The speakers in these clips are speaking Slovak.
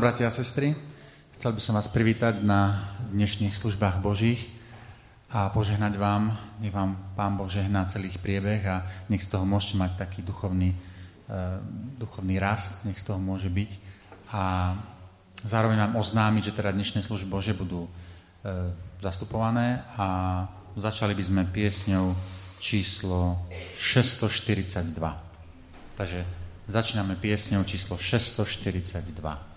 Ráno, bratia a sestry. Chcel by som vás privítať na dnešných službách Božích a požehnať vám, nech vám Pán Boh žehná celých priebeh a nech z toho môžete mať taký duchovný, uh, duchovný rast, nech z toho môže byť. A zároveň nám oznámiť, že teda dnešné služby Bože budú uh, zastupované a začali by sme piesňou číslo 642. Takže Začíname piesňou číslo 642.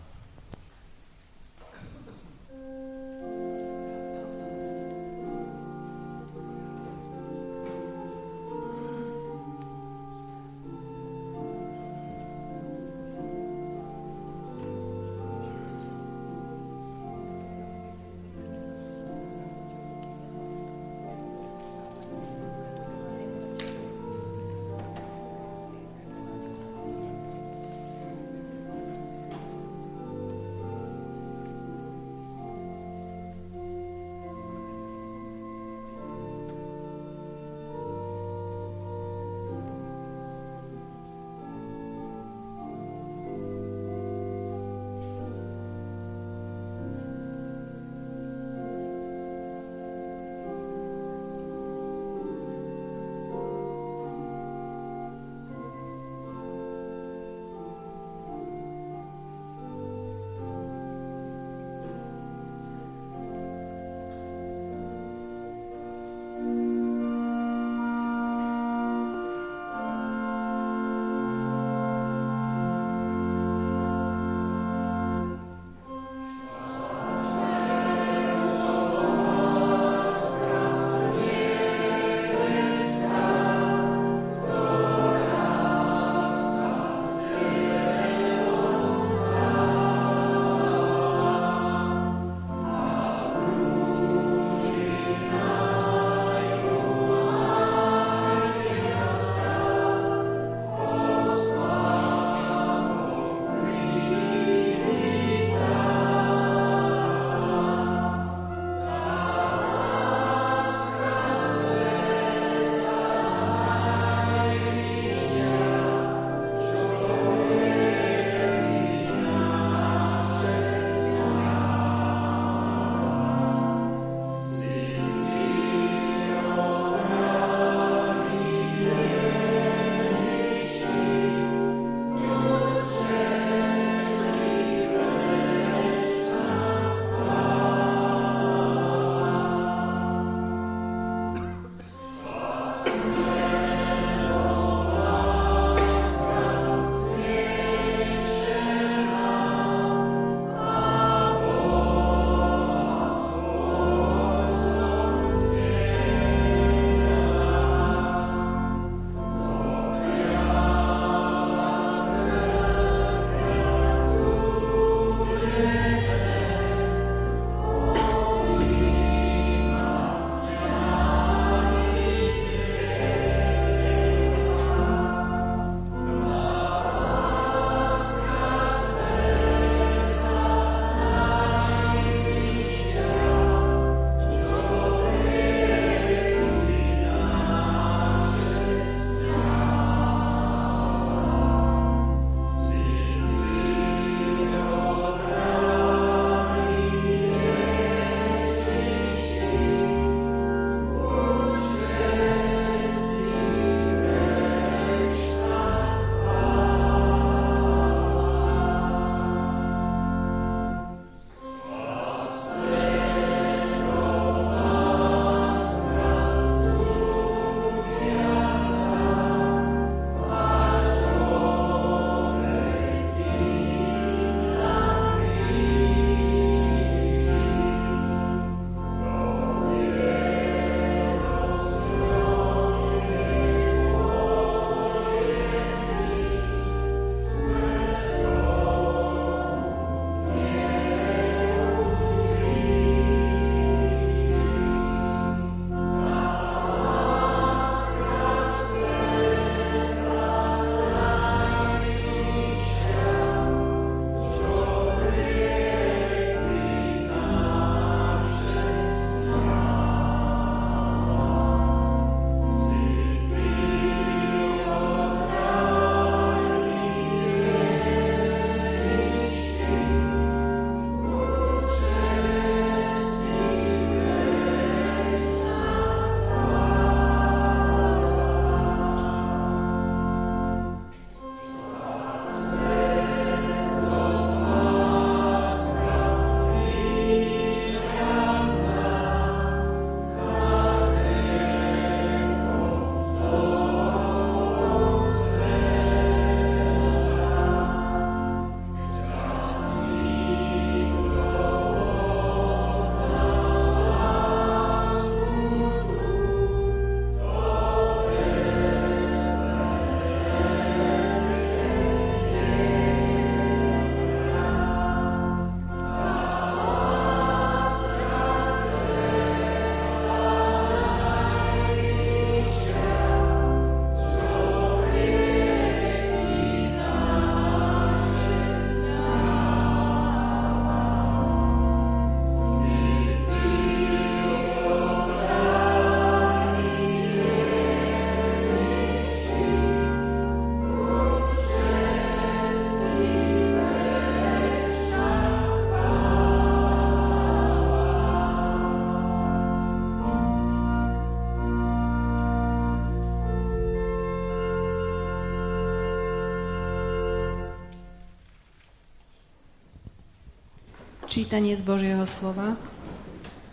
Čítanie z Božieho slova.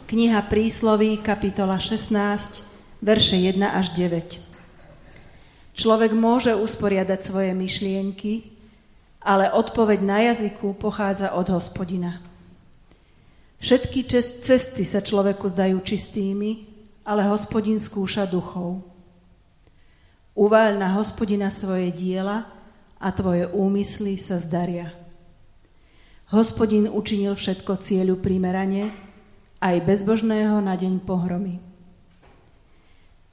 Kniha Prísloví, kapitola 16, verše 1 až 9. Človek môže usporiadať svoje myšlienky, ale odpoveď na jazyku pochádza od hospodina. Všetky cesty sa človeku zdajú čistými, ale hospodin skúša duchov. Uvaľ na hospodina svoje diela a tvoje úmysly sa zdaria. Hospodin učinil všetko cieľu primerane, aj bezbožného na deň pohromy.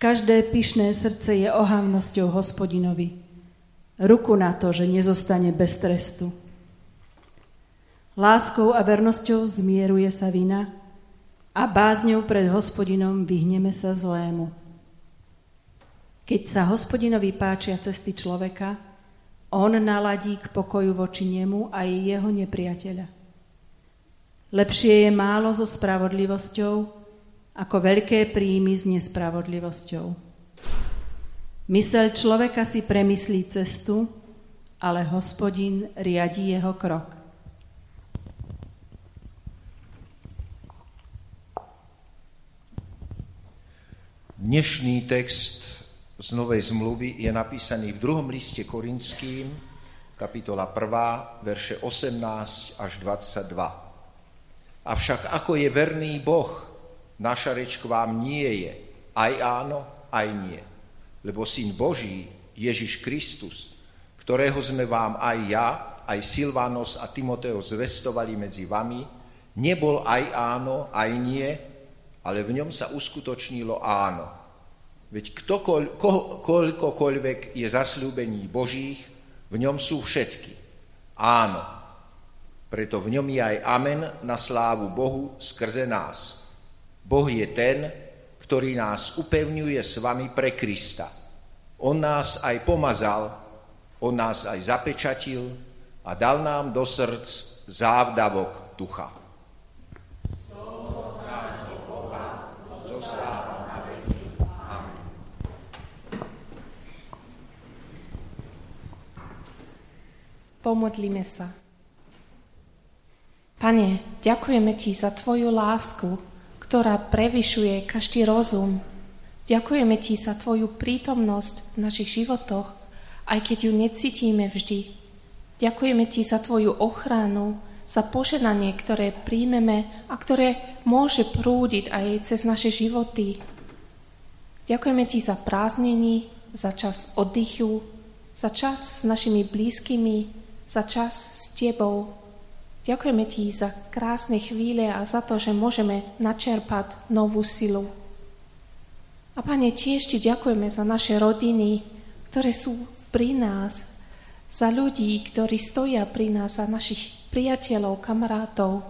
Každé pyšné srdce je ohavnosťou hospodinovi. Ruku na to, že nezostane bez trestu. Láskou a vernosťou zmieruje sa vina a bázňou pred hospodinom vyhneme sa zlému. Keď sa hospodinovi páčia cesty človeka, on naladí k pokoju voči nemu a jeho nepriateľa. Lepšie je málo so spravodlivosťou, ako veľké príjmy s nespravodlivosťou. Mysel človeka si premyslí cestu, ale hospodin riadí jeho krok. Dnešný text z Novej zmluvy je napísaný v druhom liste Korinským, kapitola 1, verše 18 až 22. Avšak ako je verný Boh, naša reč k vám nie je aj áno, aj nie. Lebo Syn Boží, Ježiš Kristus, ktorého sme vám aj ja, aj Silvanos a Timoteo zvestovali medzi vami, nebol aj áno, aj nie, ale v ňom sa uskutočnilo áno Veď ktokoľ, ko, koľkokoľvek je zasľúbení Božích, v ňom sú všetky. Áno. Preto v ňom je aj amen na slávu Bohu skrze nás. Boh je ten, ktorý nás upevňuje s vami pre Krista. On nás aj pomazal, on nás aj zapečatil a dal nám do srdc závdavok ducha. Pomodlíme sa. Pane, ďakujeme Ti za Tvoju lásku, ktorá prevyšuje každý rozum. Ďakujeme Ti za Tvoju prítomnosť v našich životoch, aj keď ju necítime vždy. Ďakujeme Ti za Tvoju ochranu, za poženanie, ktoré príjmeme a ktoré môže prúdiť aj cez naše životy. Ďakujeme Ti za prázdnení, za čas oddychu, za čas s našimi blízkymi, za čas s Tebou. Ďakujeme Ti za krásne chvíle a za to, že môžeme načerpať novú silu. A Pane, tiež Ti ďakujeme za naše rodiny, ktoré sú pri nás, za ľudí, ktorí stoja pri nás, za našich priateľov, kamarátov.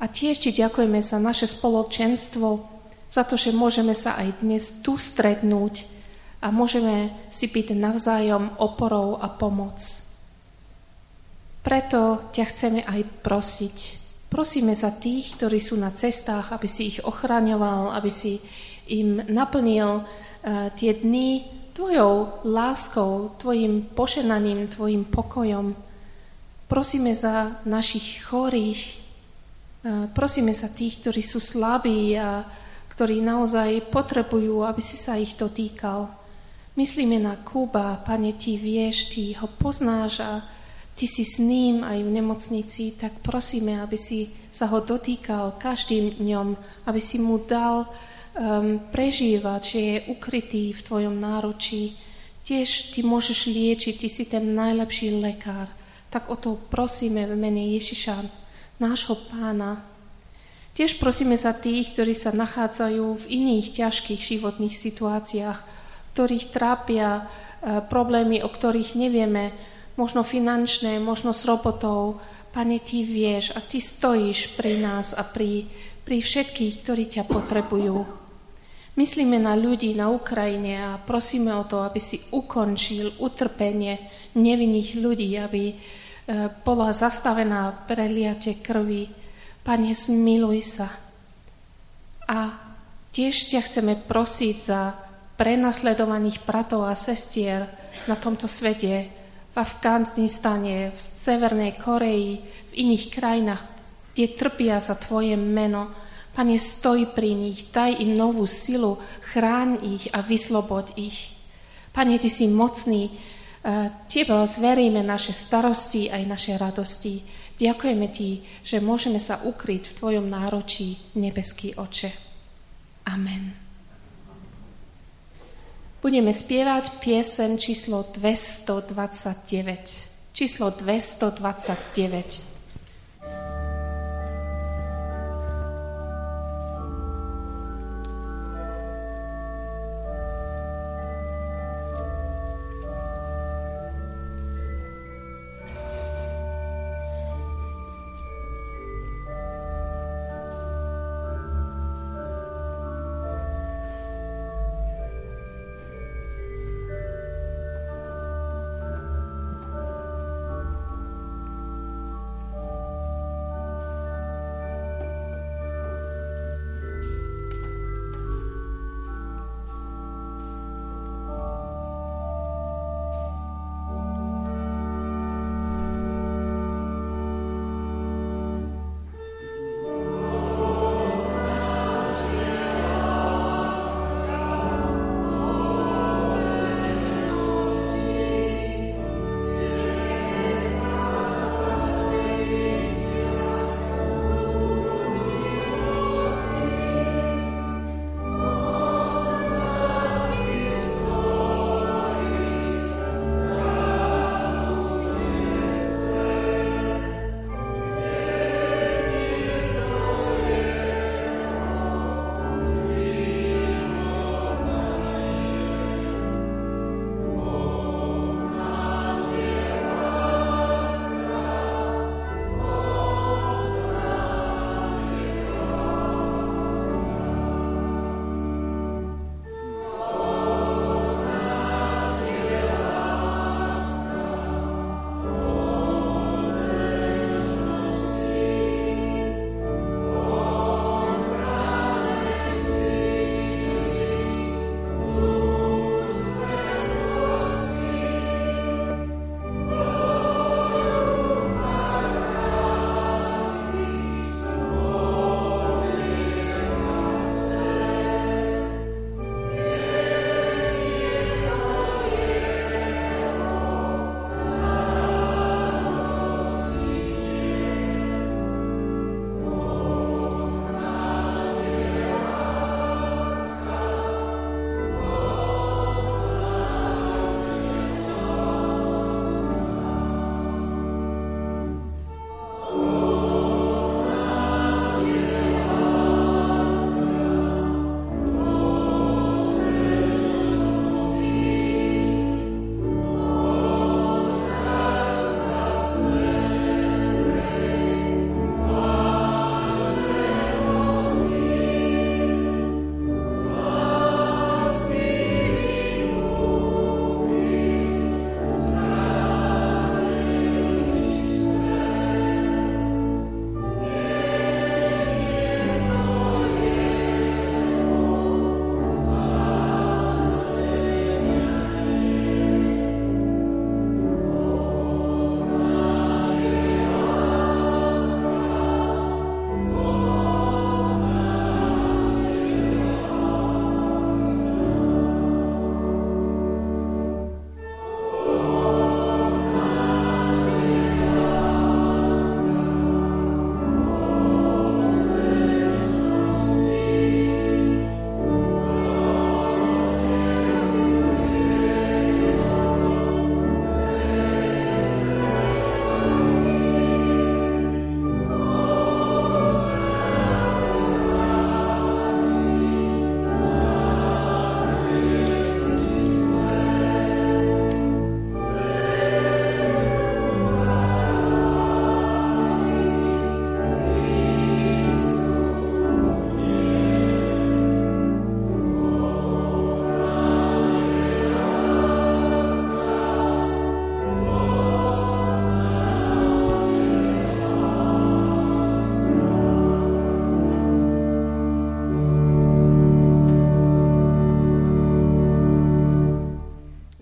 A tiež Ti ďakujeme za naše spoločenstvo, za to, že môžeme sa aj dnes tu stretnúť a môžeme si byť navzájom oporou a pomoc. Preto ťa chceme aj prosiť. Prosíme za tých, ktorí sú na cestách, aby si ich ochraňoval, aby si im naplnil uh, tie dny tvojou láskou, tvojim pošenaním, tvojim pokojom. Prosíme za našich chorých, uh, prosíme za tých, ktorí sú slabí a ktorí naozaj potrebujú, aby si sa ich dotýkal. Myslíme na Kuba, Pane, Ty vieš, Ty ho poznáš a Ty si s ním aj v nemocnici, tak prosíme, aby si sa ho dotýkal každým dňom, aby si mu dal um, prežívať, že je ukrytý v tvojom náručí. Tiež ty môžeš liečiť, ty si ten najlepší lekár. Tak o to prosíme v mene Ježiša, nášho pána. Tiež prosíme za tých, ktorí sa nachádzajú v iných ťažkých životných situáciách, ktorých trápia uh, problémy, o ktorých nevieme, možno finančné, možno s robotou. Pane, Ty vieš a Ty stojíš pri nás a pri, pri všetkých, ktorí ťa potrebujú. Myslíme na ľudí na Ukrajine a prosíme o to, aby si ukončil utrpenie nevinných ľudí, aby e, bola zastavená preliate krvi. Pane, smiluj sa. A tiež ťa chceme prosiť za prenasledovaných bratov a sestier na tomto svete, v Afganistane, v Severnej Koreji, v iných krajinách. kde trpia za Tvoje meno. Pane, stoj pri nich, daj im novú silu, chráň ich a vysloboď ich. Pane, Ty si mocný, Teba zveríme naše starosti aj naše radosti. Ďakujeme Ti, že môžeme sa ukryť v Tvojom náročí, nebeský oče. Amen. Budeme spievať piesen číslo 229. Číslo 229.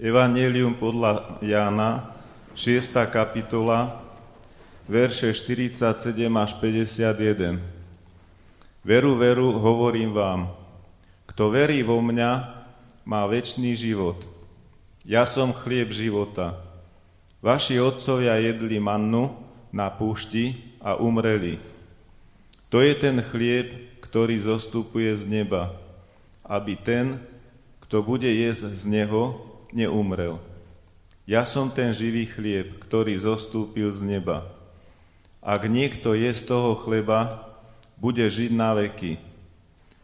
Evangelium podľa Jána, 6. kapitola, verše 47 až 51. Veru, veru, hovorím vám, kto verí vo mňa, má väčší život. Ja som chlieb života. Vaši otcovia jedli mannu na púšti a umreli. To je ten chlieb, ktorý zostupuje z neba, aby ten, kto bude jesť z neho, neumrel. Ja som ten živý chlieb, ktorý zostúpil z neba. Ak niekto je z toho chleba, bude žiť na veky.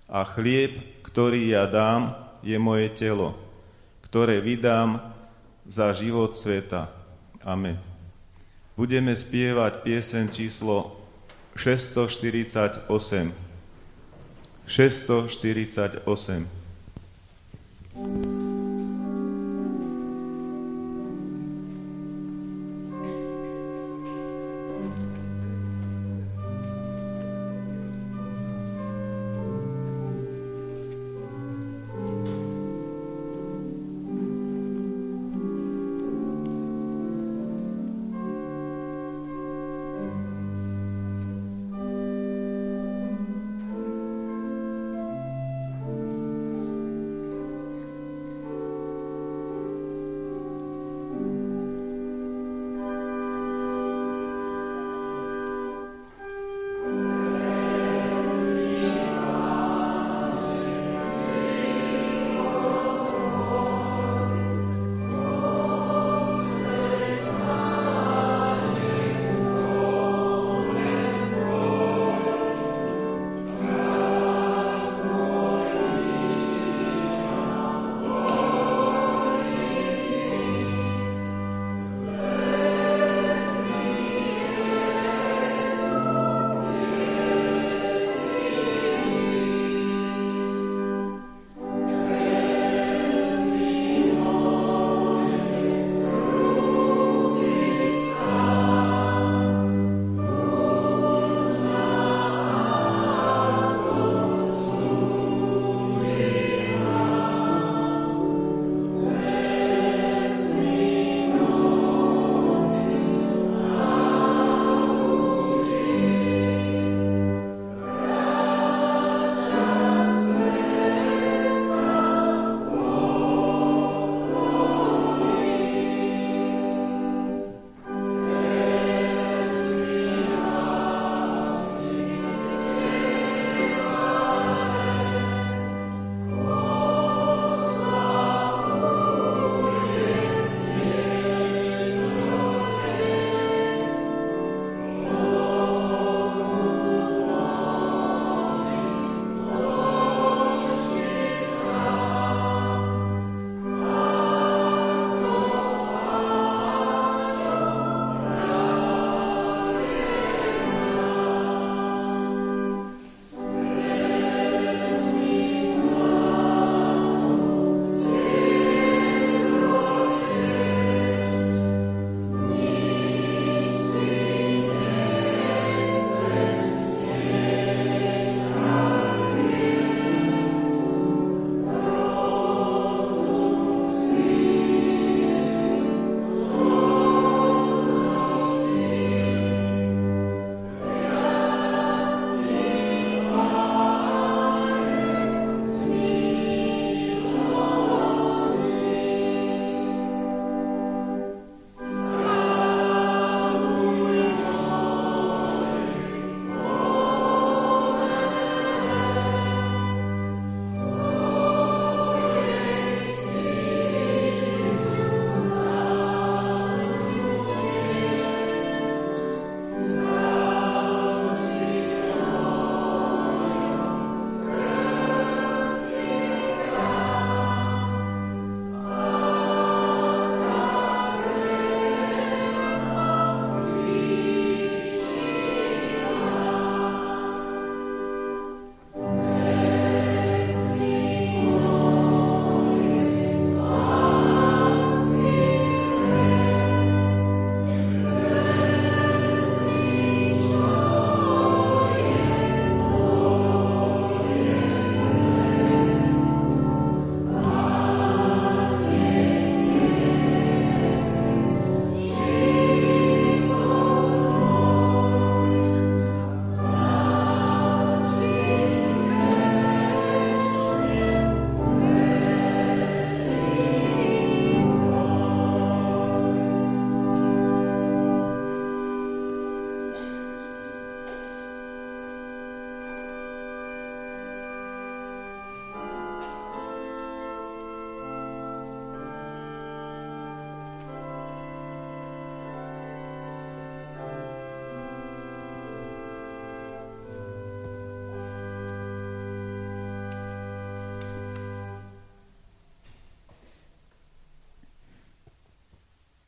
A chlieb, ktorý ja dám, je moje telo, ktoré vydám za život sveta. Amen. Budeme spievať piesen číslo 648. 648.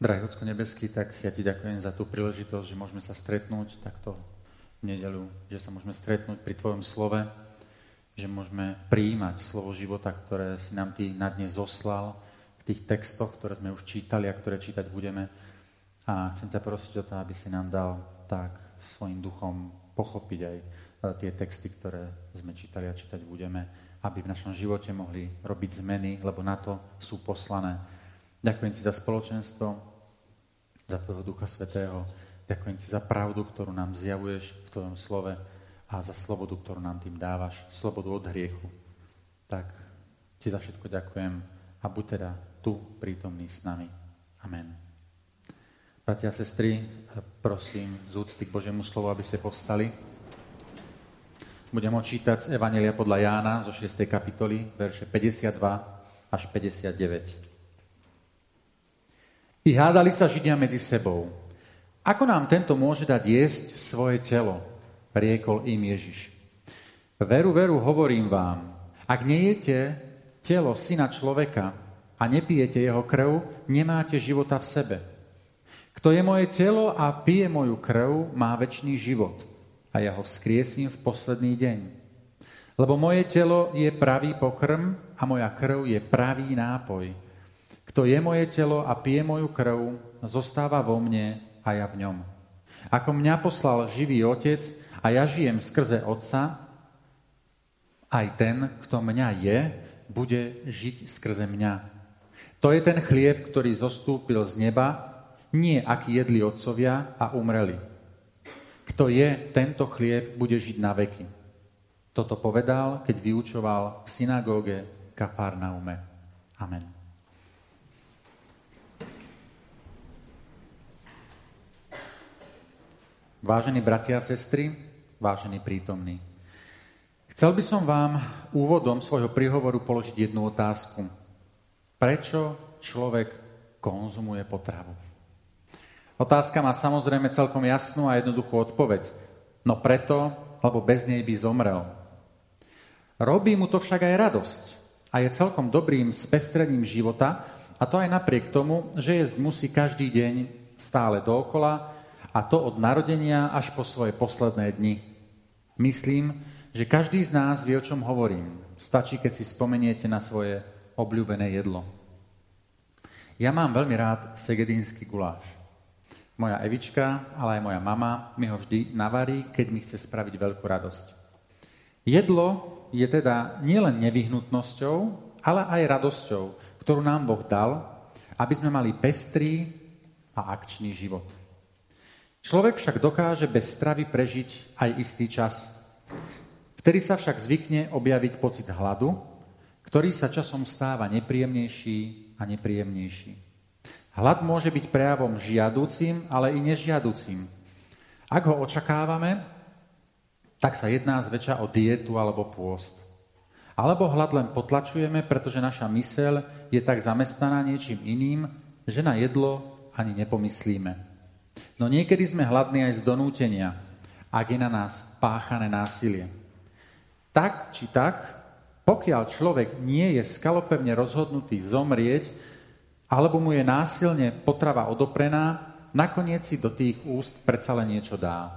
Drahý Ocko nebeský, tak ja ti ďakujem za tú príležitosť, že môžeme sa stretnúť takto v nedelu, že sa môžeme stretnúť pri Tvojom slove, že môžeme prijímať slovo života, ktoré si nám Ty na dnes zoslal v tých textoch, ktoré sme už čítali a ktoré čítať budeme. A chcem ťa prosiť o to, aby si nám dal tak svojim duchom pochopiť aj e, tie texty, ktoré sme čítali a čítať budeme, aby v našom živote mohli robiť zmeny, lebo na to sú poslané Ďakujem ti za spoločenstvo, za tvojho Ducha Svetého. Ďakujem ti za pravdu, ktorú nám zjavuješ v tvojom slove a za slobodu, ktorú nám tým dávaš, slobodu od hriechu. Tak ti za všetko ďakujem a buď teda tu prítomný s nami. Amen. Bratia a sestry, prosím z úcty k Božiemu slovu, aby ste povstali. Budem čítať z Evangelia podľa Jána zo 6. kapitoly, verše 52 až 59. I hádali sa Židia medzi sebou. Ako nám tento môže dať jesť svoje telo? Riekol im Ježiš. Veru, veru, hovorím vám, ak nejete telo syna človeka a nepijete jeho krv, nemáte života v sebe. Kto je moje telo a pije moju krv, má väčší život a ja ho vzkriesím v posledný deň. Lebo moje telo je pravý pokrm a moja krv je pravý nápoj. Kto je moje telo a pije moju krv, zostáva vo mne a ja v ňom. Ako mňa poslal živý otec a ja žijem skrze otca, aj ten, kto mňa je, bude žiť skrze mňa. To je ten chlieb, ktorý zostúpil z neba, nie aký jedli otcovia a umreli. Kto je tento chlieb, bude žiť na veky. Toto povedal, keď vyučoval v synagóge Kafarnaume. Amen. Vážení bratia a sestry, vážení prítomní, chcel by som vám úvodom svojho príhovoru položiť jednu otázku. Prečo človek konzumuje potravu? Otázka má samozrejme celkom jasnú a jednoduchú odpoveď. No preto, lebo bez nej by zomrel. Robí mu to však aj radosť a je celkom dobrým spestrením života, a to aj napriek tomu, že jesť musí každý deň stále dookola, a to od narodenia až po svoje posledné dni. Myslím, že každý z nás vie, o čom hovorím. Stačí, keď si spomeniete na svoje obľúbené jedlo. Ja mám veľmi rád segedínsky guláš. Moja Evička, ale aj moja mama mi ho vždy navarí, keď mi chce spraviť veľkú radosť. Jedlo je teda nielen nevyhnutnosťou, ale aj radosťou, ktorú nám Boh dal, aby sme mali pestrý a akčný život. Človek však dokáže bez stravy prežiť aj istý čas. Vtedy sa však zvykne objaviť pocit hladu, ktorý sa časom stáva nepríjemnejší a nepríjemnejší. Hlad môže byť prejavom žiadúcim, ale i nežiadúcim. Ak ho očakávame, tak sa jedná zväčša o dietu alebo pôst. Alebo hlad len potlačujeme, pretože naša mysel je tak zamestnaná niečím iným, že na jedlo ani nepomyslíme. No niekedy sme hladní aj z donútenia, ak je na nás páchané násilie. Tak či tak, pokiaľ človek nie je skalopevne rozhodnutý zomrieť, alebo mu je násilne potrava odoprená, nakoniec si do tých úst predsa len niečo dá.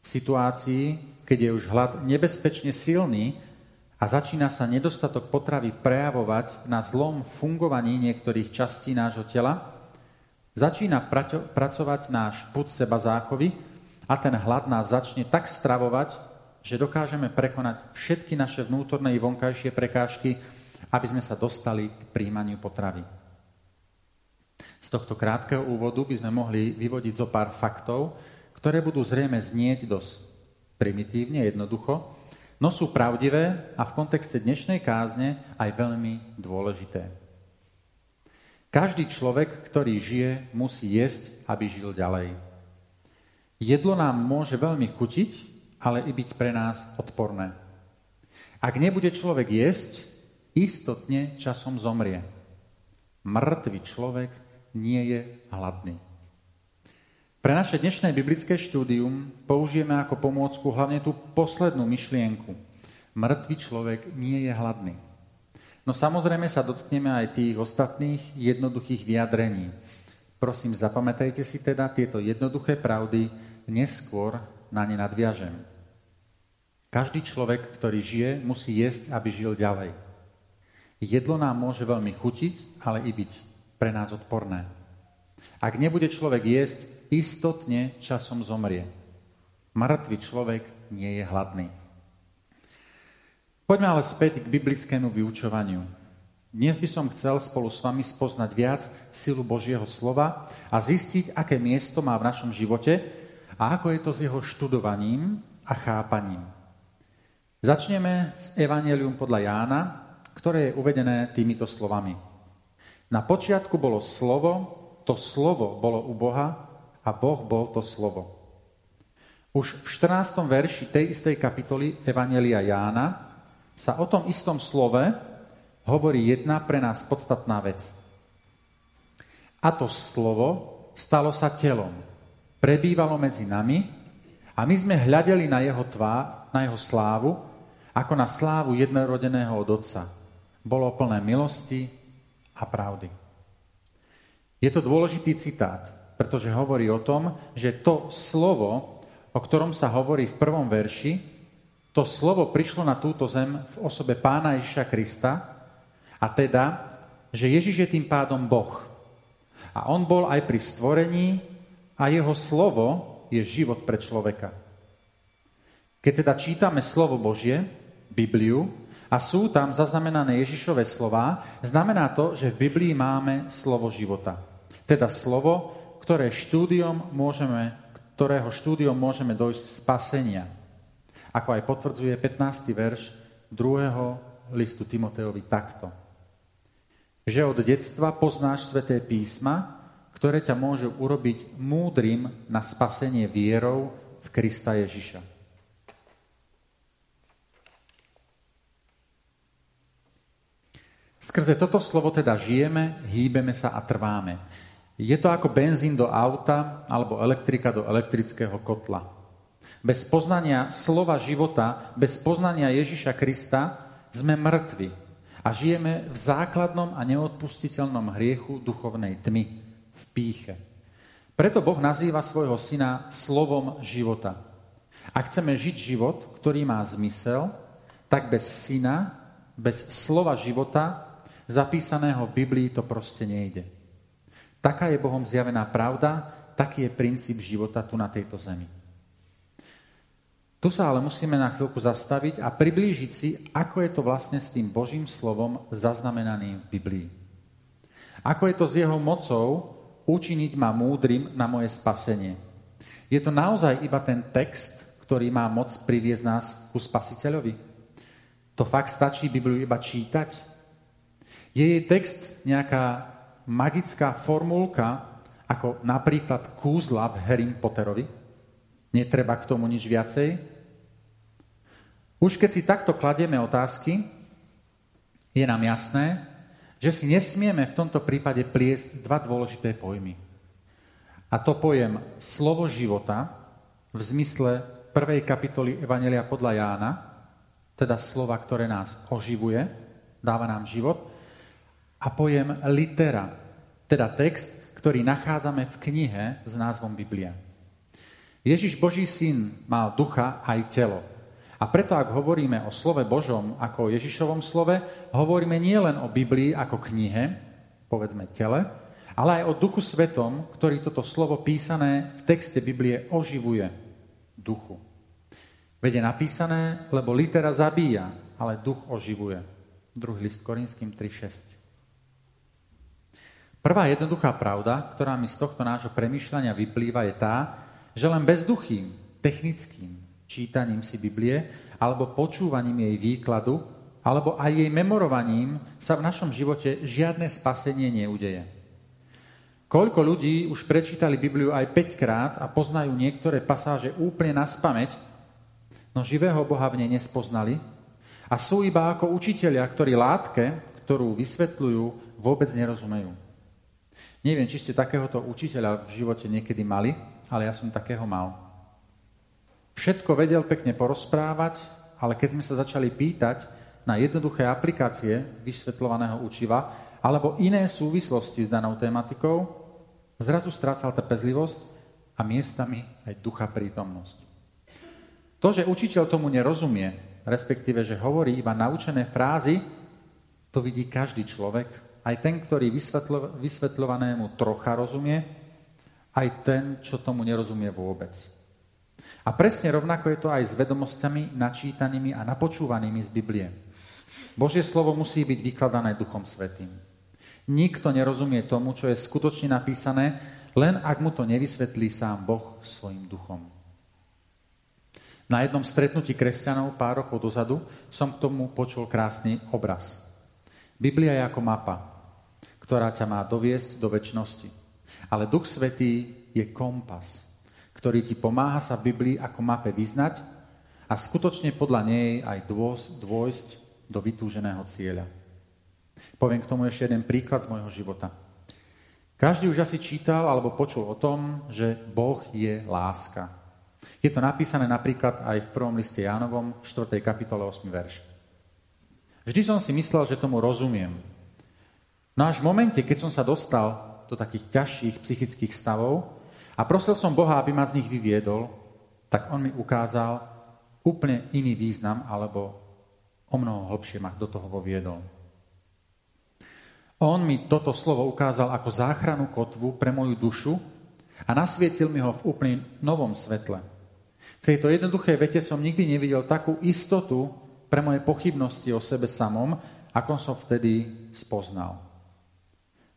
V situácii, keď je už hlad nebezpečne silný a začína sa nedostatok potravy prejavovať na zlom fungovaní niektorých častí nášho tela, Začína pracovať náš put seba záchovy a ten hlad nás začne tak stravovať, že dokážeme prekonať všetky naše vnútorné i vonkajšie prekážky, aby sme sa dostali k príjmaniu potravy. Z tohto krátkeho úvodu by sme mohli vyvodiť zo pár faktov, ktoré budú zrejme znieť dosť primitívne, jednoducho, no sú pravdivé a v kontexte dnešnej kázne aj veľmi dôležité. Každý človek, ktorý žije, musí jesť, aby žil ďalej. Jedlo nám môže veľmi chutiť, ale i byť pre nás odporné. Ak nebude človek jesť, istotne časom zomrie. Mŕtvý človek nie je hladný. Pre naše dnešné biblické štúdium použijeme ako pomôcku hlavne tú poslednú myšlienku. Mŕtvý človek nie je hladný. No samozrejme sa dotkneme aj tých ostatných jednoduchých vyjadrení. Prosím, zapamätajte si teda tieto jednoduché pravdy, neskôr na ne nadviažem. Každý človek, ktorý žije, musí jesť, aby žil ďalej. Jedlo nám môže veľmi chutiť, ale i byť pre nás odporné. Ak nebude človek jesť, istotne časom zomrie. Mŕtvý človek nie je hladný. Poďme ale späť k biblickému vyučovaniu. Dnes by som chcel spolu s vami spoznať viac silu Božieho slova a zistiť, aké miesto má v našom živote a ako je to s jeho študovaním a chápaním. Začneme s Evangelium podľa Jána, ktoré je uvedené týmito slovami. Na počiatku bolo slovo, to slovo bolo u Boha a Boh bol to slovo. Už v 14. verši tej istej kapitoly Evangelia Jána sa o tom istom slove hovorí jedna pre nás podstatná vec. A to slovo stalo sa telom, prebývalo medzi nami a my sme hľadeli na jeho tvár, na jeho slávu, ako na slávu jednorodeného od Otca. Bolo plné milosti a pravdy. Je to dôležitý citát, pretože hovorí o tom, že to slovo, o ktorom sa hovorí v prvom verši, to slovo prišlo na túto zem v osobe pána Ježiša Krista, a teda, že Ježiš je tým pádom Boh. A on bol aj pri stvorení a jeho slovo je život pre človeka. Keď teda čítame slovo Božie, Bibliu, a sú tam zaznamenané Ježišové slova, znamená to, že v Biblii máme slovo života. Teda slovo, ktoré štúdiom môžeme, ktorého štúdiom môžeme dojsť spasenia. Ako aj potvrdzuje 15. verš 2. listu Timoteovi takto že od detstva poznáš sveté písma, ktoré ťa môžu urobiť múdrym na spasenie vierou v Krista Ježiša. Skrze toto slovo teda žijeme, hýbeme sa a trváme. Je to ako benzín do auta alebo elektrika do elektrického kotla. Bez poznania slova života, bez poznania Ježiša Krista sme mŕtvi a žijeme v základnom a neodpustiteľnom hriechu duchovnej tmy, v píche. Preto Boh nazýva svojho syna slovom života. Ak chceme žiť život, ktorý má zmysel, tak bez syna, bez slova života, zapísaného v Biblii, to proste nejde. Taká je Bohom zjavená pravda, taký je princíp života tu na tejto zemi. Tu sa ale musíme na chvíľku zastaviť a priblížiť si, ako je to vlastne s tým Božím slovom zaznamenaným v Biblii. Ako je to s jeho mocou učiniť ma múdrym na moje spasenie. Je to naozaj iba ten text, ktorý má moc priviesť nás ku spasiteľovi? To fakt stačí Bibliu iba čítať? Je jej text nejaká magická formulka, ako napríklad kúzla v Harry Potterovi? Netreba k tomu nič viacej? Už keď si takto kladieme otázky, je nám jasné, že si nesmieme v tomto prípade pliesť dva dôležité pojmy. A to pojem slovo života v zmysle prvej kapitoly Evanelia podľa Jána, teda slova, ktoré nás oživuje, dáva nám život, a pojem litera, teda text, ktorý nachádzame v knihe s názvom Biblia. Ježiš Boží syn mal ducha aj telo. A preto, ak hovoríme o slove Božom ako o Ježišovom slove, hovoríme nielen o Biblii ako knihe, povedzme tele, ale aj o Duchu Svetom, ktorý toto slovo písané v texte Biblie oživuje duchu. Vede napísané, lebo litera zabíja, ale duch oživuje. Druhý list Korinským 3.6. Prvá jednoduchá pravda, ktorá mi z tohto nášho premyšľania vyplýva, je tá, že len bezduchým, technickým čítaním si Biblie alebo počúvaním jej výkladu alebo aj jej memorovaním sa v našom živote žiadne spasenie neudeje. Koľko ľudí už prečítali Bibliu aj 5 krát a poznajú niektoré pasáže úplne na spameť, no živého Boha v nej nespoznali a sú iba ako učitelia, ktorí látke, ktorú vysvetľujú, vôbec nerozumejú. Neviem, či ste takéhoto učiteľa v živote niekedy mali, ale ja som takého mal. Všetko vedel pekne porozprávať, ale keď sme sa začali pýtať na jednoduché aplikácie vysvetľovaného učiva alebo iné súvislosti s danou tematikou, Zrazu strácal trpezlivosť a miestami aj ducha prítomnosť. To, že učiteľ tomu nerozumie, respektíve, že hovorí iba naučené frázy, to vidí každý človek, aj ten, ktorý vysvetľovanému trocha rozumie, aj ten, čo tomu nerozumie vôbec. A presne rovnako je to aj s vedomosťami načítanými a napočúvanými z Biblie. Božie slovo musí byť vykladané Duchom Svetým. Nikto nerozumie tomu, čo je skutočne napísané, len ak mu to nevysvetlí sám Boh svojim duchom. Na jednom stretnutí kresťanov pár rokov dozadu som k tomu počul krásny obraz. Biblia je ako mapa, ktorá ťa má doviesť do väčšnosti. Ale Duch Svetý je kompas, ktorý ti pomáha sa v Biblii ako mape vyznať a skutočne podľa nej aj dôjsť do vytúženého cieľa. Poviem k tomu ešte jeden príklad z môjho života. Každý už asi čítal alebo počul o tom, že Boh je láska. Je to napísané napríklad aj v prvom liste Jánovom, 4. kapitole 8. verš. Vždy som si myslel, že tomu rozumiem. No až v momente, keď som sa dostal do takých ťažších psychických stavov a prosil som Boha, aby ma z nich vyviedol, tak on mi ukázal úplne iný význam, alebo o mnoho hlbšie ma do toho voviedol. On mi toto slovo ukázal ako záchranu kotvu pre moju dušu a nasvietil mi ho v úplne novom svetle. V tejto jednoduchej vete som nikdy nevidel takú istotu pre moje pochybnosti o sebe samom, ako som vtedy spoznal.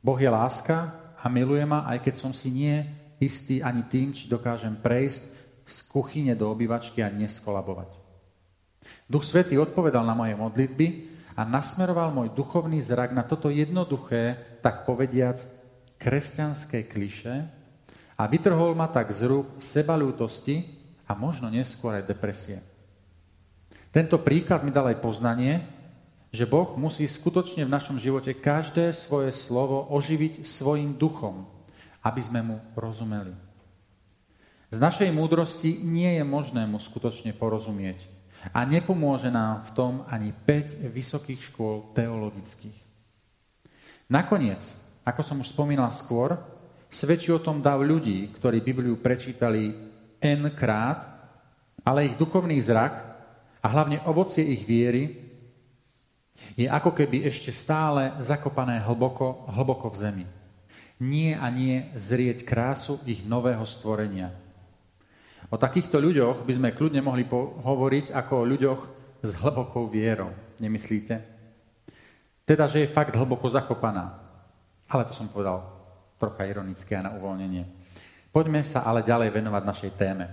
Boh je láska a miluje ma, aj keď som si nie istý ani tým, či dokážem prejsť z kuchyne do obývačky a neskolabovať. Duch Svetý odpovedal na moje modlitby a nasmeroval môj duchovný zrak na toto jednoduché, tak povediac, kresťanské kliše a vytrhol ma tak z rúk sebalútosti, a možno neskôr aj depresie. Tento príklad mi dal aj poznanie, že Boh musí skutočne v našom živote každé svoje slovo oživiť svojim duchom, aby sme mu rozumeli. Z našej múdrosti nie je možné mu skutočne porozumieť a nepomôže nám v tom ani 5 vysokých škôl teologických. Nakoniec, ako som už spomínal skôr, svedčí o tom dav ľudí, ktorí Bibliu prečítali N krát, ale ich duchovný zrak a hlavne ovocie ich viery je ako keby ešte stále zakopané hlboko, hlboko v zemi. Nie a nie zrieť krásu ich nového stvorenia. O takýchto ľuďoch by sme kľudne mohli hovoriť ako o ľuďoch s hlbokou vierou. Nemyslíte? Teda, že je fakt hlboko zakopaná. Ale to som povedal trocha ironické a na uvoľnenie. Poďme sa ale ďalej venovať našej téme.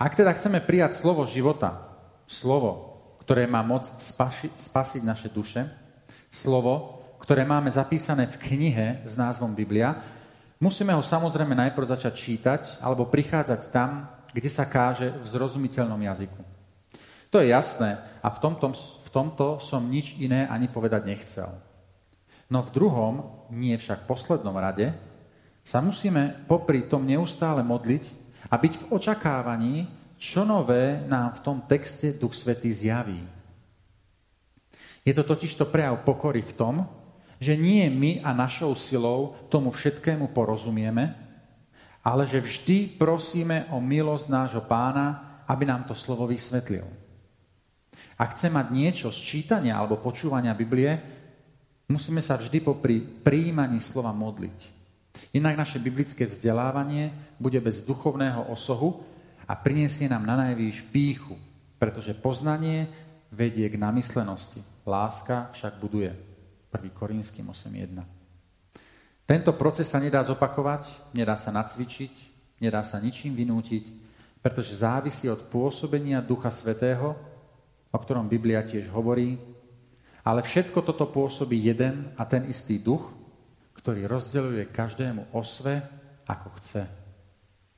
Ak teda chceme prijať slovo života, slovo, ktoré má moc spasi, spasiť naše duše, slovo, ktoré máme zapísané v knihe s názvom Biblia, musíme ho samozrejme najprv začať čítať alebo prichádzať tam, kde sa káže v zrozumiteľnom jazyku. To je jasné a v tomto, v tomto som nič iné ani povedať nechcel. No v druhom, nie však poslednom rade, sa musíme popri tom neustále modliť a byť v očakávaní, čo nové nám v tom texte Duch Svetý zjaví. Je to totiž to prejav pokory v tom, že nie my a našou silou tomu všetkému porozumieme, ale že vždy prosíme o milosť nášho pána, aby nám to slovo vysvetlil. Ak chce mať niečo z čítania alebo počúvania Biblie, musíme sa vždy popri príjmaní slova modliť. Inak naše biblické vzdelávanie bude bez duchovného osohu a priniesie nám na najvýš píchu, pretože poznanie vedie k namyslenosti. Láska však buduje. 1. Korinským 8.1. Tento proces sa nedá zopakovať, nedá sa nacvičiť, nedá sa ničím vynútiť, pretože závisí od pôsobenia Ducha Svetého, o ktorom Biblia tiež hovorí, ale všetko toto pôsobí jeden a ten istý duch, ktorý rozdeľuje každému osve, ako chce.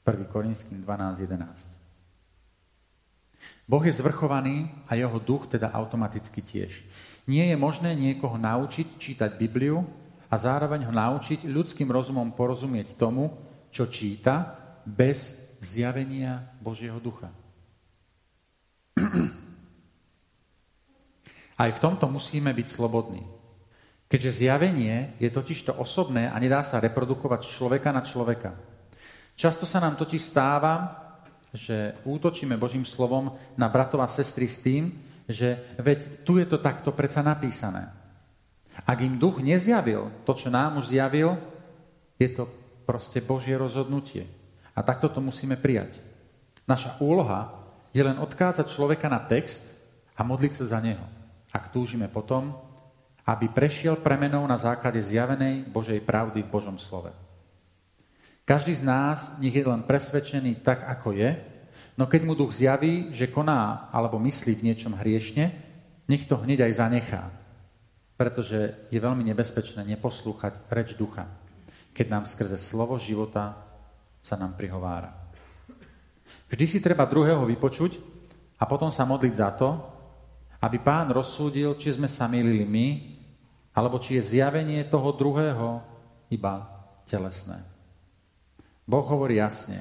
1. Korinským 12.11. Boh je zvrchovaný a jeho duch teda automaticky tiež. Nie je možné niekoho naučiť čítať Bibliu a zároveň ho naučiť ľudským rozumom porozumieť tomu, čo číta, bez zjavenia Božieho ducha. Aj v tomto musíme byť slobodní. Keďže zjavenie je totiž to osobné a nedá sa reprodukovať človeka na človeka. Často sa nám totiž stáva, že útočíme Božím slovom na bratov a sestry s tým, že veď tu je to takto predsa napísané. Ak im duch nezjavil to, čo nám už zjavil, je to proste Božie rozhodnutie. A takto to musíme prijať. Naša úloha je len odkázať človeka na text a modliť sa za neho. Ak túžime potom, aby prešiel premenou na základe zjavenej Božej pravdy v Božom slove. Každý z nás nech je len presvedčený tak, ako je, no keď mu duch zjaví, že koná alebo myslí v niečom hriešne, nech to hneď aj zanechá. Pretože je veľmi nebezpečné neposlúchať reč ducha, keď nám skrze slovo života sa nám prihovára. Vždy si treba druhého vypočuť a potom sa modliť za to, aby pán rozsúdil, či sme sa milili my, alebo či je zjavenie toho druhého iba telesné. Boh hovorí jasne,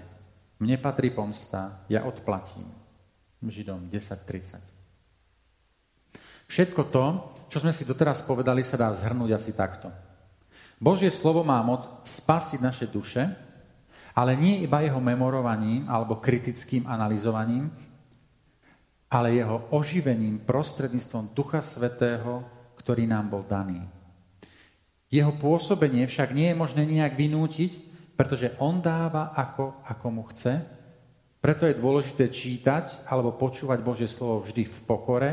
mne patrí pomsta, ja odplatím. Židom 10.30. Všetko to, čo sme si doteraz povedali, sa dá zhrnúť asi takto. Božie slovo má moc spasiť naše duše, ale nie iba jeho memorovaním alebo kritickým analyzovaním, ale jeho oživením prostredníctvom Ducha Svetého, ktorý nám bol daný. Jeho pôsobenie však nie je možné nejak vynútiť, pretože on dáva ako, ako mu chce. Preto je dôležité čítať alebo počúvať Božie slovo vždy v pokore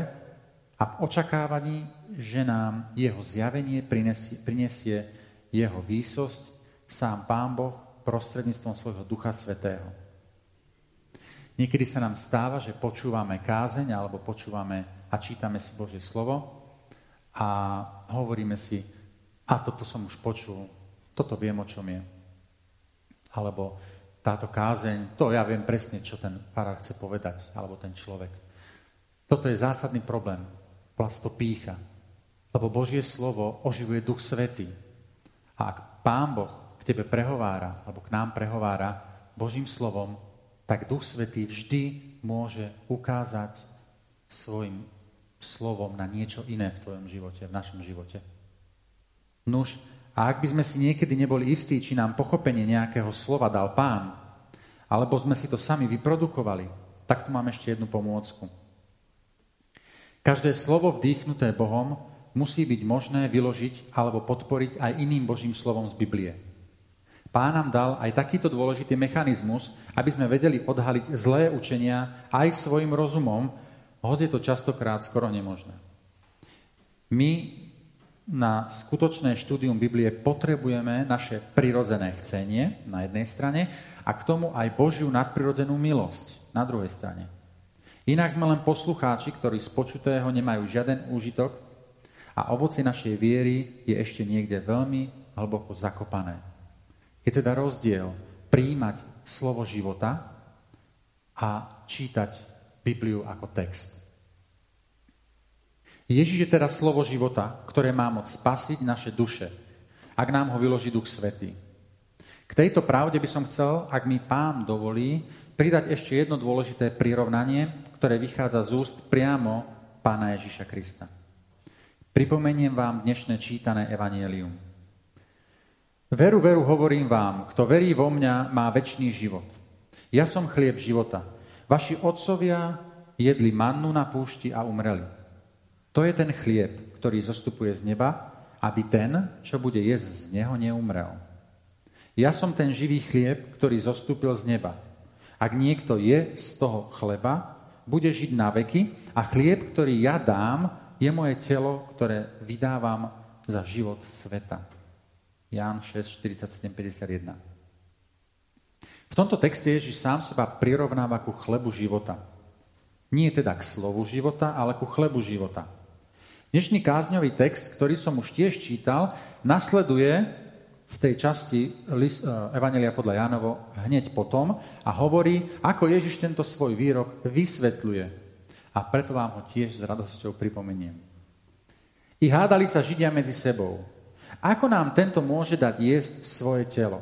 a v očakávaní, že nám jeho zjavenie prinesie, prinesie jeho výsosť, sám Pán Boh prostredníctvom svojho Ducha Svetého. Niekedy sa nám stáva, že počúvame kázeň alebo počúvame a čítame si Božie slovo a hovoríme si, a toto som už počul, toto viem, o čom je. Alebo táto kázeň, to ja viem presne, čo ten farár chce povedať, alebo ten človek. Toto je zásadný problém. Vlast to pícha. Lebo Božie slovo oživuje Duch Svetý. A ak Pán Boh k tebe prehovára, alebo k nám prehovára Božím slovom, tak Duch Svetý vždy môže ukázať svojim slovom na niečo iné v tvojom živote, v našom živote. Nuž, a ak by sme si niekedy neboli istí, či nám pochopenie nejakého slova dal pán, alebo sme si to sami vyprodukovali, tak tu mám ešte jednu pomôcku. Každé slovo vdýchnuté Bohom musí byť možné vyložiť alebo podporiť aj iným Božím slovom z Biblie. Pán nám dal aj takýto dôležitý mechanizmus, aby sme vedeli odhaliť zlé učenia aj svojim rozumom, hoď je to častokrát skoro nemožné. My na skutočné štúdium Biblie potrebujeme naše prirodzené chcenie na jednej strane a k tomu aj Božiu nadprirodzenú milosť na druhej strane. Inak sme len poslucháči, ktorí z počutého nemajú žiaden úžitok a ovoci našej viery je ešte niekde veľmi hlboko zakopané. Je teda rozdiel príjmať slovo života a čítať Bibliu ako text. Ježiš je teda slovo života, ktoré má moc spasiť naše duše, ak nám ho vyloží Duch Svetý. K tejto pravde by som chcel, ak mi pán dovolí, pridať ešte jedno dôležité prirovnanie, ktoré vychádza z úst priamo pána Ježiša Krista. Pripomeniem vám dnešné čítané evanielium. Veru, veru hovorím vám, kto verí vo mňa, má väčší život. Ja som chlieb života. Vaši otcovia jedli mannu na púšti a umreli. To je ten chlieb, ktorý zostupuje z neba, aby ten, čo bude jesť z neho, neumrel. Ja som ten živý chlieb, ktorý zostúpil z neba. Ak niekto je z toho chleba, bude žiť na veky a chlieb, ktorý ja dám, je moje telo, ktoré vydávam za život sveta. Ján 6, 47, 51. V tomto texte Ježiš sám seba prirovnáva ku chlebu života. Nie teda k slovu života, ale ku chlebu života. Dnešný kázňový text, ktorý som už tiež čítal, nasleduje v tej časti e, Evangelia podľa Jánovo hneď potom a hovorí, ako Ježiš tento svoj výrok vysvetľuje. A preto vám ho tiež s radosťou pripomeniem. I hádali sa Židia medzi sebou. Ako nám tento môže dať jesť svoje telo?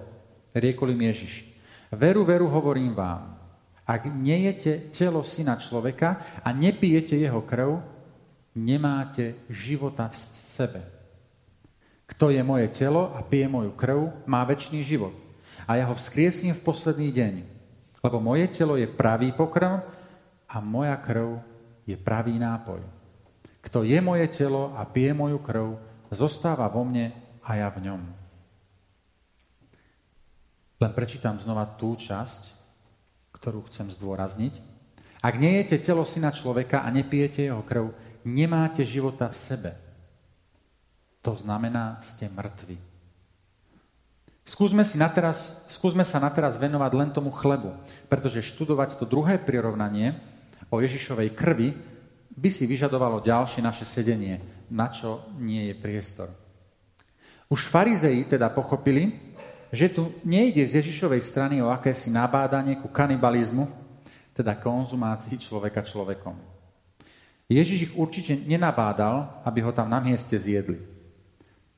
Riekol im Ježiš. Veru, veru hovorím vám. Ak nejete telo syna človeka a nepijete jeho krv, nemáte života v sebe. Kto je moje telo a pije moju krv, má väčší život. A ja ho vzkriesím v posledný deň. Lebo moje telo je pravý pokrm a moja krv je pravý nápoj. Kto je moje telo a pije moju krv, zostáva vo mne a ja v ňom. Len prečítam znova tú časť, ktorú chcem zdôrazniť. Ak nejete telo syna človeka a nepijete jeho krv, nemáte života v sebe. To znamená, ste mŕtvi. Skúsme, si nateraz, skúsme sa nateraz venovať len tomu chlebu, pretože študovať to druhé prirovnanie o Ježišovej krvi by si vyžadovalo ďalšie naše sedenie, na čo nie je priestor. Už farizei teda pochopili, že tu nejde z Ježišovej strany o akési nabádanie ku kanibalizmu, teda konzumácii človeka človekom. Ježiš ich určite nenabádal, aby ho tam na mieste zjedli.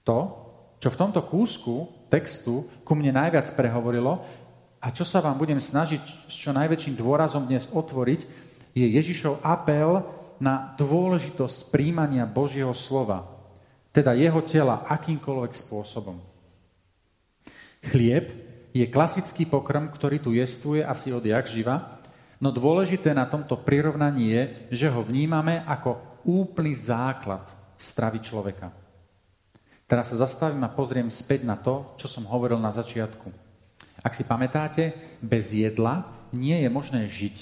To, čo v tomto kúsku textu ku mne najviac prehovorilo a čo sa vám budem snažiť s čo najväčším dôrazom dnes otvoriť, je Ježišov apel na dôležitosť príjmania Božieho slova, teda jeho tela akýmkoľvek spôsobom. Chlieb je klasický pokrm, ktorý tu jestvuje asi odjak živa, no dôležité na tomto prirovnaní je, že ho vnímame ako úplný základ stravy človeka. Teraz sa zastavím a pozriem späť na to, čo som hovoril na začiatku. Ak si pamätáte, bez jedla nie je možné žiť.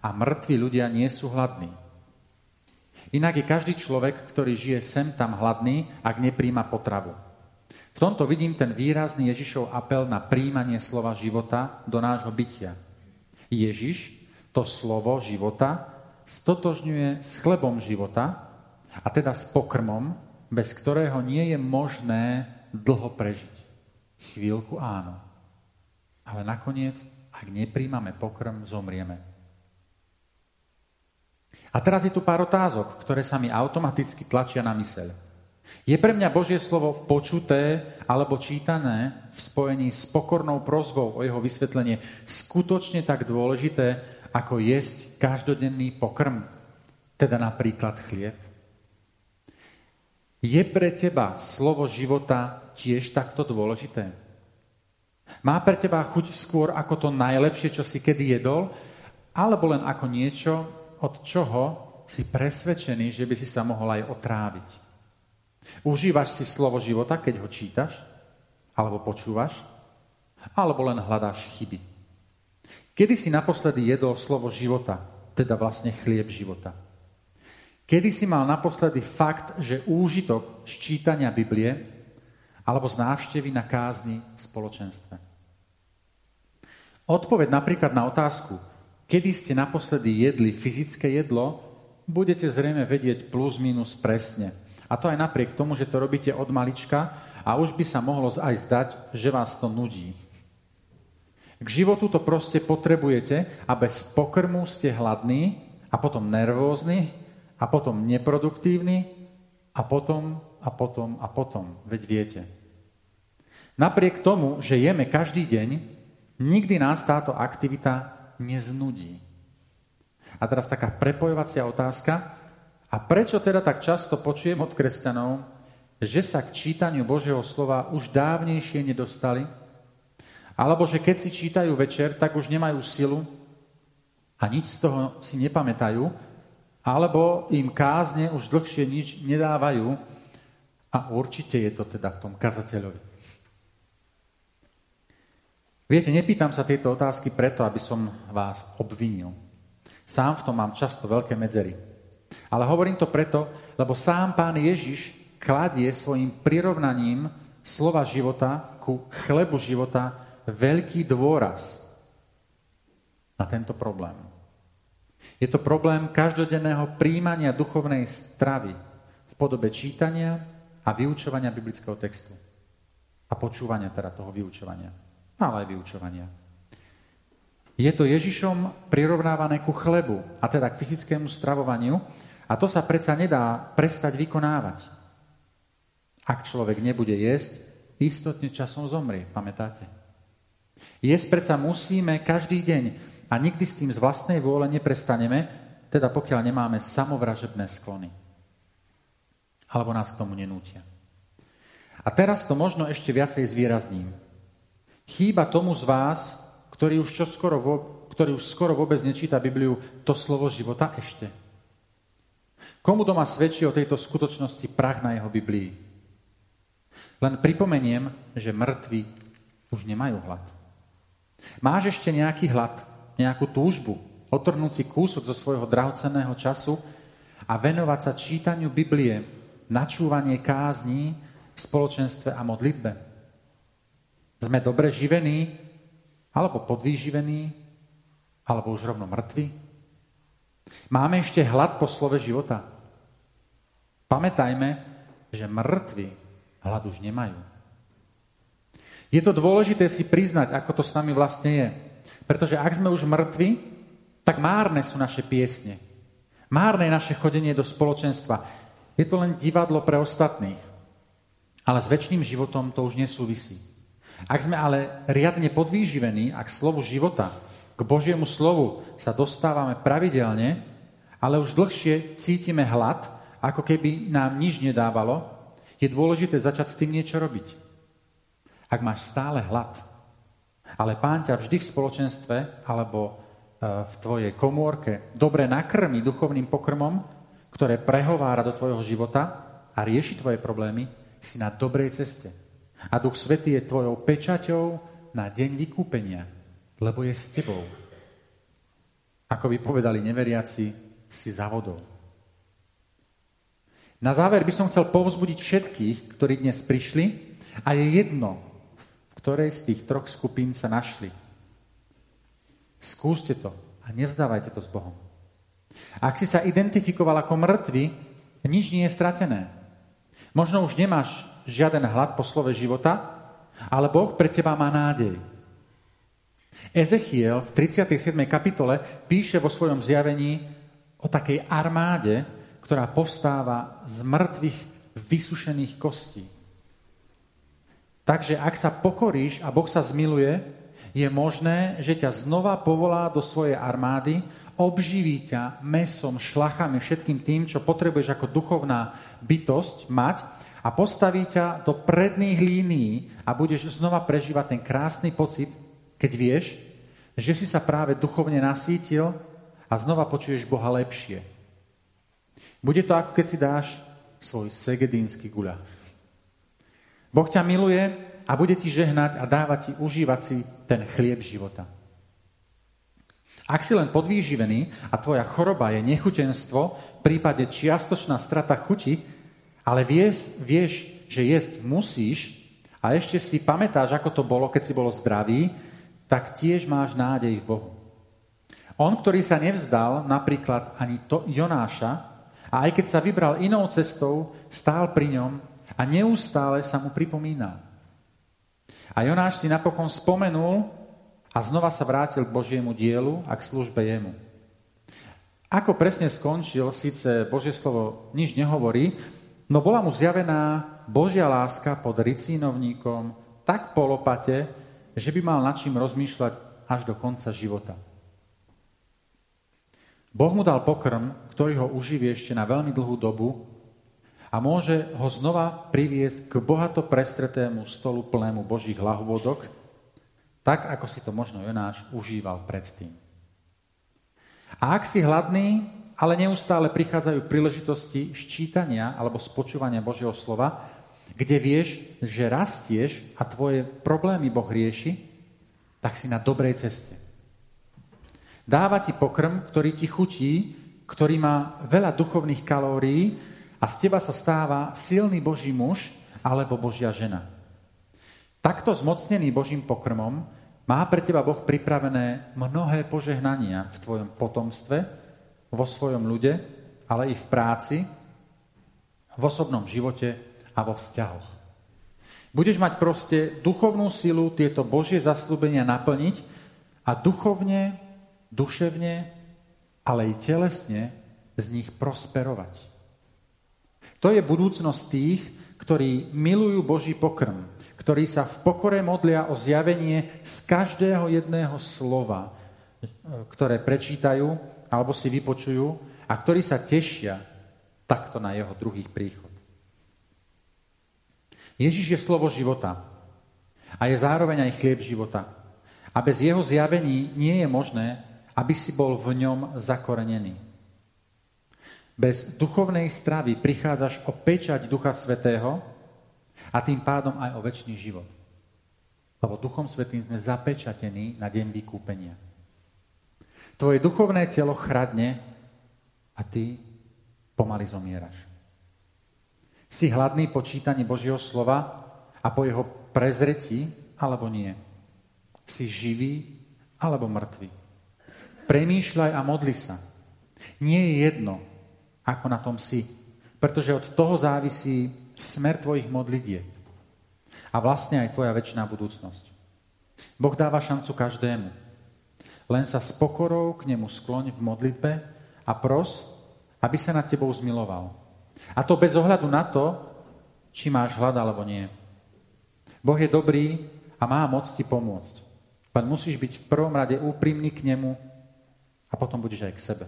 A mŕtvi ľudia nie sú hladní. Inak je každý človek, ktorý žije sem tam hladný, ak nepríjma potravu. V tomto vidím ten výrazný Ježišov apel na príjmanie slova života do nášho bytia. Ježiš to slovo života stotožňuje s chlebom života, a teda s pokrmom, bez ktorého nie je možné dlho prežiť. Chvíľku áno. Ale nakoniec, ak nepríjmame pokrm, zomrieme. A teraz je tu pár otázok, ktoré sa mi automaticky tlačia na myseľ. Je pre mňa Božie slovo počuté alebo čítané v spojení s pokornou prozbou o jeho vysvetlenie skutočne tak dôležité, ako jesť každodenný pokrm, teda napríklad chlieb? Je pre teba slovo života tiež takto dôležité? Má pre teba chuť skôr ako to najlepšie, čo si kedy jedol, alebo len ako niečo, od čoho si presvedčený, že by si sa mohol aj otráviť? Užívaš si slovo života, keď ho čítaš? Alebo počúvaš? Alebo len hľadáš chyby? Kedy si naposledy jedol slovo života, teda vlastne chlieb života? Kedy si mal naposledy fakt, že úžitok ščítania Biblie alebo z návštevy na kázni v spoločenstve? Odpoveď napríklad na otázku, kedy ste naposledy jedli fyzické jedlo, budete zrejme vedieť plus minus presne. A to aj napriek tomu, že to robíte od malička a už by sa mohlo aj zdať, že vás to nudí. K životu to proste potrebujete a bez pokrmu ste hladní a potom nervózni a potom neproduktívny a potom a potom a potom. Veď viete. Napriek tomu, že jeme každý deň, nikdy nás táto aktivita neznudí. A teraz taká prepojovacia otázka. A prečo teda tak často počujem od kresťanov, že sa k čítaniu Božieho slova už dávnejšie nedostali? Alebo že keď si čítajú večer, tak už nemajú silu a nič z toho si nepamätajú alebo im kázne už dlhšie nič nedávajú a určite je to teda v tom kazateľovi. Viete, nepýtam sa tieto otázky preto, aby som vás obvinil. Sám v tom mám často veľké medzery. Ale hovorím to preto, lebo sám pán Ježiš kladie svojim prirovnaním slova života ku chlebu života veľký dôraz na tento problém. Je to problém každodenného príjmania duchovnej stravy v podobe čítania a vyučovania biblického textu. A počúvania teda toho vyučovania. Ale aj vyučovania. Je to Ježišom prirovnávané ku chlebu, a teda k fyzickému stravovaniu, a to sa predsa nedá prestať vykonávať. Ak človek nebude jesť, istotne časom zomrie, pamätáte? Jesť predsa musíme každý deň, a nikdy s tým z vlastnej vôle neprestaneme, teda pokiaľ nemáme samovražebné sklony. Alebo nás k tomu nenútia. A teraz to možno ešte viacej zvýrazním. Chýba tomu z vás, ktorý už, čoskoro, ktorý už skoro vôbec nečíta Bibliu, to slovo života ešte. Komu doma svedčí o tejto skutočnosti prach na jeho Biblii? Len pripomeniem, že mŕtvi už nemajú hlad. Máš ešte nejaký hlad, nejakú túžbu, otrhnúť si kúsok zo svojho drahocenného času a venovať sa čítaniu Biblie, načúvanie kázní v spoločenstve a modlitbe. Sme dobre živení, alebo podvýživení, alebo už rovno mŕtvi? Máme ešte hlad po slove života. Pamätajme, že mŕtvi hlad už nemajú. Je to dôležité si priznať, ako to s nami vlastne je. Pretože ak sme už mŕtvi, tak márne sú naše piesne. Márne je naše chodenie do spoločenstva. Je to len divadlo pre ostatných. Ale s väčšným životom to už nesúvisí. Ak sme ale riadne podvýživení a k slovu života, k Božiemu slovu sa dostávame pravidelne, ale už dlhšie cítime hlad, ako keby nám nič nedávalo, je dôležité začať s tým niečo robiť. Ak máš stále hlad, ale pán ťa vždy v spoločenstve alebo e, v tvojej komórke dobre nakrmi duchovným pokrmom, ktoré prehovára do tvojho života a rieši tvoje problémy, si na dobrej ceste. A Duch Svetý je tvojou pečaťou na deň vykúpenia, lebo je s tebou. Ako by povedali neveriaci, si za vodou. Na záver by som chcel povzbudiť všetkých, ktorí dnes prišli a je jedno, v ktorej z tých troch skupín sa našli. Skúste to a nevzdávajte to s Bohom. Ak si sa identifikoval ako mŕtvy, nič nie je stratené. Možno už nemáš žiaden hlad po slove života, ale Boh pre teba má nádej. Ezechiel v 37. kapitole píše vo svojom zjavení o takej armáde, ktorá povstáva z mŕtvych vysušených kostí. Takže ak sa pokoríš a Boh sa zmiluje, je možné, že ťa znova povolá do svojej armády, obživí ťa mesom, šlachami, všetkým tým, čo potrebuješ ako duchovná bytosť mať a postaví ťa do predných línií a budeš znova prežívať ten krásny pocit, keď vieš, že si sa práve duchovne nasítil a znova počuješ Boha lepšie. Bude to ako keď si dáš svoj segedínsky guľáš. Boh ťa miluje a bude ti žehnať a dávať ti užívať si ten chlieb života. Ak si len podvýživený a tvoja choroba je nechutenstvo, prípade čiastočná strata chuti, ale vieš, vieš, že jesť musíš a ešte si pamätáš, ako to bolo, keď si bolo zdravý, tak tiež máš nádej v Bohu. On, ktorý sa nevzdal, napríklad ani to Jonáša, a aj keď sa vybral inou cestou, stál pri ňom a neustále sa mu pripomínal. A Jonáš si napokon spomenul a znova sa vrátil k Božiemu dielu a k službe jemu. Ako presne skončil, síce Božie slovo nič nehovorí, No bola mu zjavená Božia láska pod ricínovníkom tak po lopate, že by mal nad čím rozmýšľať až do konca života. Boh mu dal pokrm, ktorý ho uživí ešte na veľmi dlhú dobu a môže ho znova priviesť k bohato prestretému stolu plnému Božích lahvodok, tak ako si to možno Jonáš užíval predtým. A ak si hladný, ale neustále prichádzajú príležitosti ščítania alebo spočúvania Božieho slova, kde vieš, že rastieš a tvoje problémy Boh rieši, tak si na dobrej ceste. Dáva ti pokrm, ktorý ti chutí, ktorý má veľa duchovných kalórií a z teba sa stáva silný Boží muž alebo Božia žena. Takto zmocnený Božím pokrmom má pre teba Boh pripravené mnohé požehnania v tvojom potomstve, vo svojom ľude, ale i v práci, v osobnom živote a vo vzťahoch. Budeš mať proste duchovnú silu tieto Božie zaslúbenia naplniť a duchovne, duševne, ale i telesne z nich prosperovať. To je budúcnosť tých, ktorí milujú Boží pokrm, ktorí sa v pokore modlia o zjavenie z každého jedného slova, ktoré prečítajú alebo si vypočujú a ktorí sa tešia takto na jeho druhý príchod. Ježiš je slovo života a je zároveň aj chlieb života. A bez jeho zjavení nie je možné, aby si bol v ňom zakorenený. Bez duchovnej stravy prichádzaš o pečať Ducha Svetého a tým pádom aj o väčší život. Lebo Duchom Svetým sme zapečatení na deň vykúpenia. Tvoje duchovné telo chradne a ty pomaly zomieraš. Si hladný po čítaní Božieho slova a po jeho prezretí, alebo nie? Si živý alebo mŕtvý? Premýšľaj a modli sa. Nie je jedno, ako na tom si, pretože od toho závisí smer tvojich modlitieb a vlastne aj tvoja väčšiná budúcnosť. Boh dáva šancu každému. Len sa s pokorou k nemu skloň v modlitbe a pros, aby sa nad tebou zmiloval. A to bez ohľadu na to, či máš hlad alebo nie. Boh je dobrý a má moc ti pomôcť. Len musíš byť v prvom rade úprimný k nemu a potom budeš aj k sebe.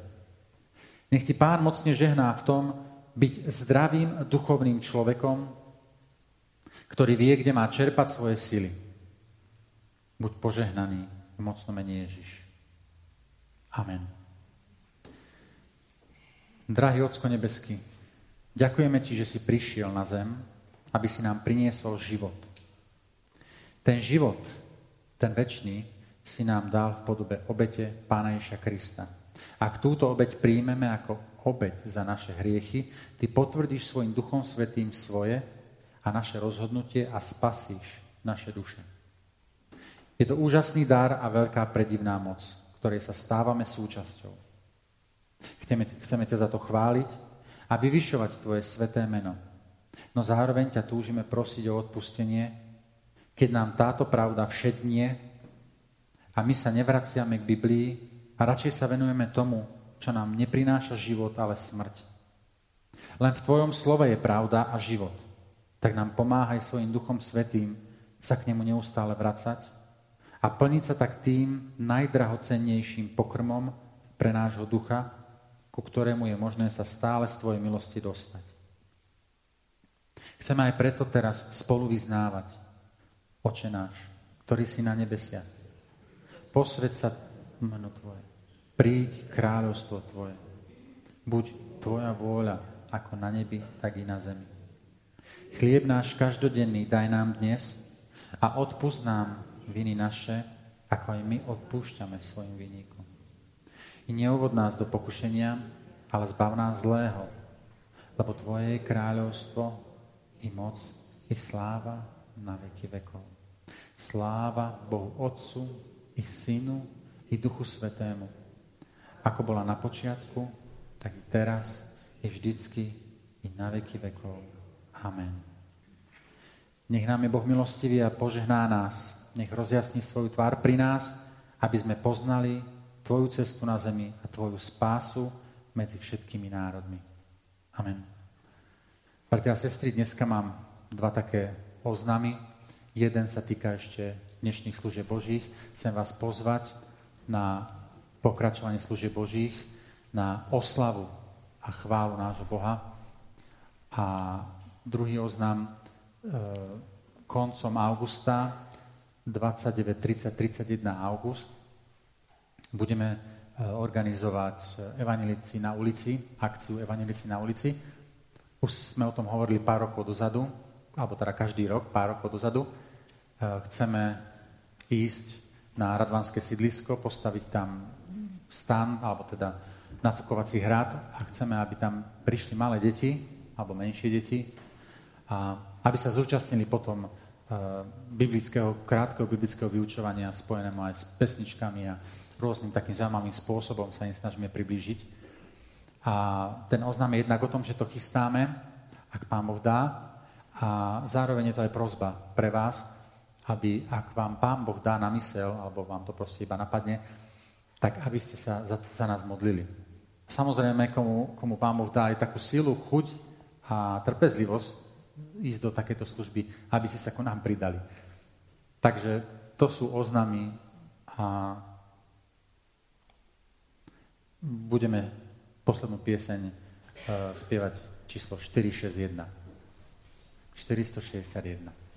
Nech ti pán mocne žehná v tom byť zdravým duchovným človekom, ktorý vie, kde má čerpať svoje sily. Buď požehnaný v mocnom mene Ježiš. Amen. Drahý Ocko nebeský, ďakujeme Ti, že si prišiel na zem, aby si nám priniesol život. Ten život, ten väčší, si nám dal v podobe obete Pána Ježa Krista. Ak túto obeď príjmeme ako obeď za naše hriechy, ty potvrdíš svojim duchom svetým svoje a naše rozhodnutie a spasíš naše duše. Je to úžasný dar a veľká predivná moc, ktorej sa stávame súčasťou. Chceme, chceme ťa za to chváliť a vyvyšovať tvoje sveté meno. No zároveň ťa túžime prosiť o odpustenie, keď nám táto pravda všednie a my sa nevraciame k Biblii, a radšej sa venujeme tomu, čo nám neprináša život, ale smrť. Len v Tvojom slove je pravda a život. Tak nám pomáhaj svojim Duchom Svetým sa k nemu neustále vracať a plniť sa tak tým najdrahocennejším pokrmom pre nášho ducha, ku ktorému je možné sa stále z Tvojej milosti dostať. Chceme aj preto teraz spolu vyznávať. Oče náš, ktorý si na nebesiach, posved sa meno Tvoje. Príď kráľovstvo Tvoje. Buď Tvoja vôľa ako na nebi, tak i na zemi. Chlieb náš každodenný daj nám dnes a odpust nám viny naše, ako aj my odpúšťame svojim vinníkom. I neuvod nás do pokušenia, ale zbav nás zlého, lebo Tvoje je kráľovstvo i moc, i sláva na veky vekov. Sláva Bohu Otcu, i Synu, i Duchu Svetému, ako bola na počiatku, tak i teraz, i vždycky, i na veky vekov. Amen. Nech nám je Boh milostivý a požehná nás. Nech rozjasní svoju tvár pri nás, aby sme poznali Tvoju cestu na zemi a Tvoju spásu medzi všetkými národmi. Amen. Bratia a sestry, dneska mám dva také oznamy. Jeden sa týka ešte dnešných služieb Božích. Chcem vás pozvať na pokračovanie služieb Božích na oslavu a chválu nášho Boha. A druhý oznam e, koncom augusta 29, 30, 31 august budeme e, organizovať Evanilici na ulici, akciu Evanilici na ulici. Už sme o tom hovorili pár rokov dozadu, alebo teda každý rok, pár rokov dozadu. E, chceme ísť na Radvanské sídlisko, postaviť tam stan, alebo teda nafúkovací hrad a chceme, aby tam prišli malé deti, alebo menšie deti, a aby sa zúčastnili potom uh, biblického, krátkeho biblického vyučovania spojeného aj s pesničkami a rôznym takým zaujímavým spôsobom sa im snažíme priblížiť. A ten oznam je jednak o tom, že to chystáme, ak Pán Boh dá, a zároveň je to aj prozba pre vás, aby ak vám Pán Boh dá na mysel, alebo vám to proste iba napadne, tak aby ste sa za, za nás modlili. Samozrejme, komu, komu Pán Boh dá aj takú silu, chuť a trpezlivosť ísť do takéto služby, aby ste sa ku nám pridali. Takže to sú oznamy a budeme poslednú pieseň uh, spievať číslo 461. 461.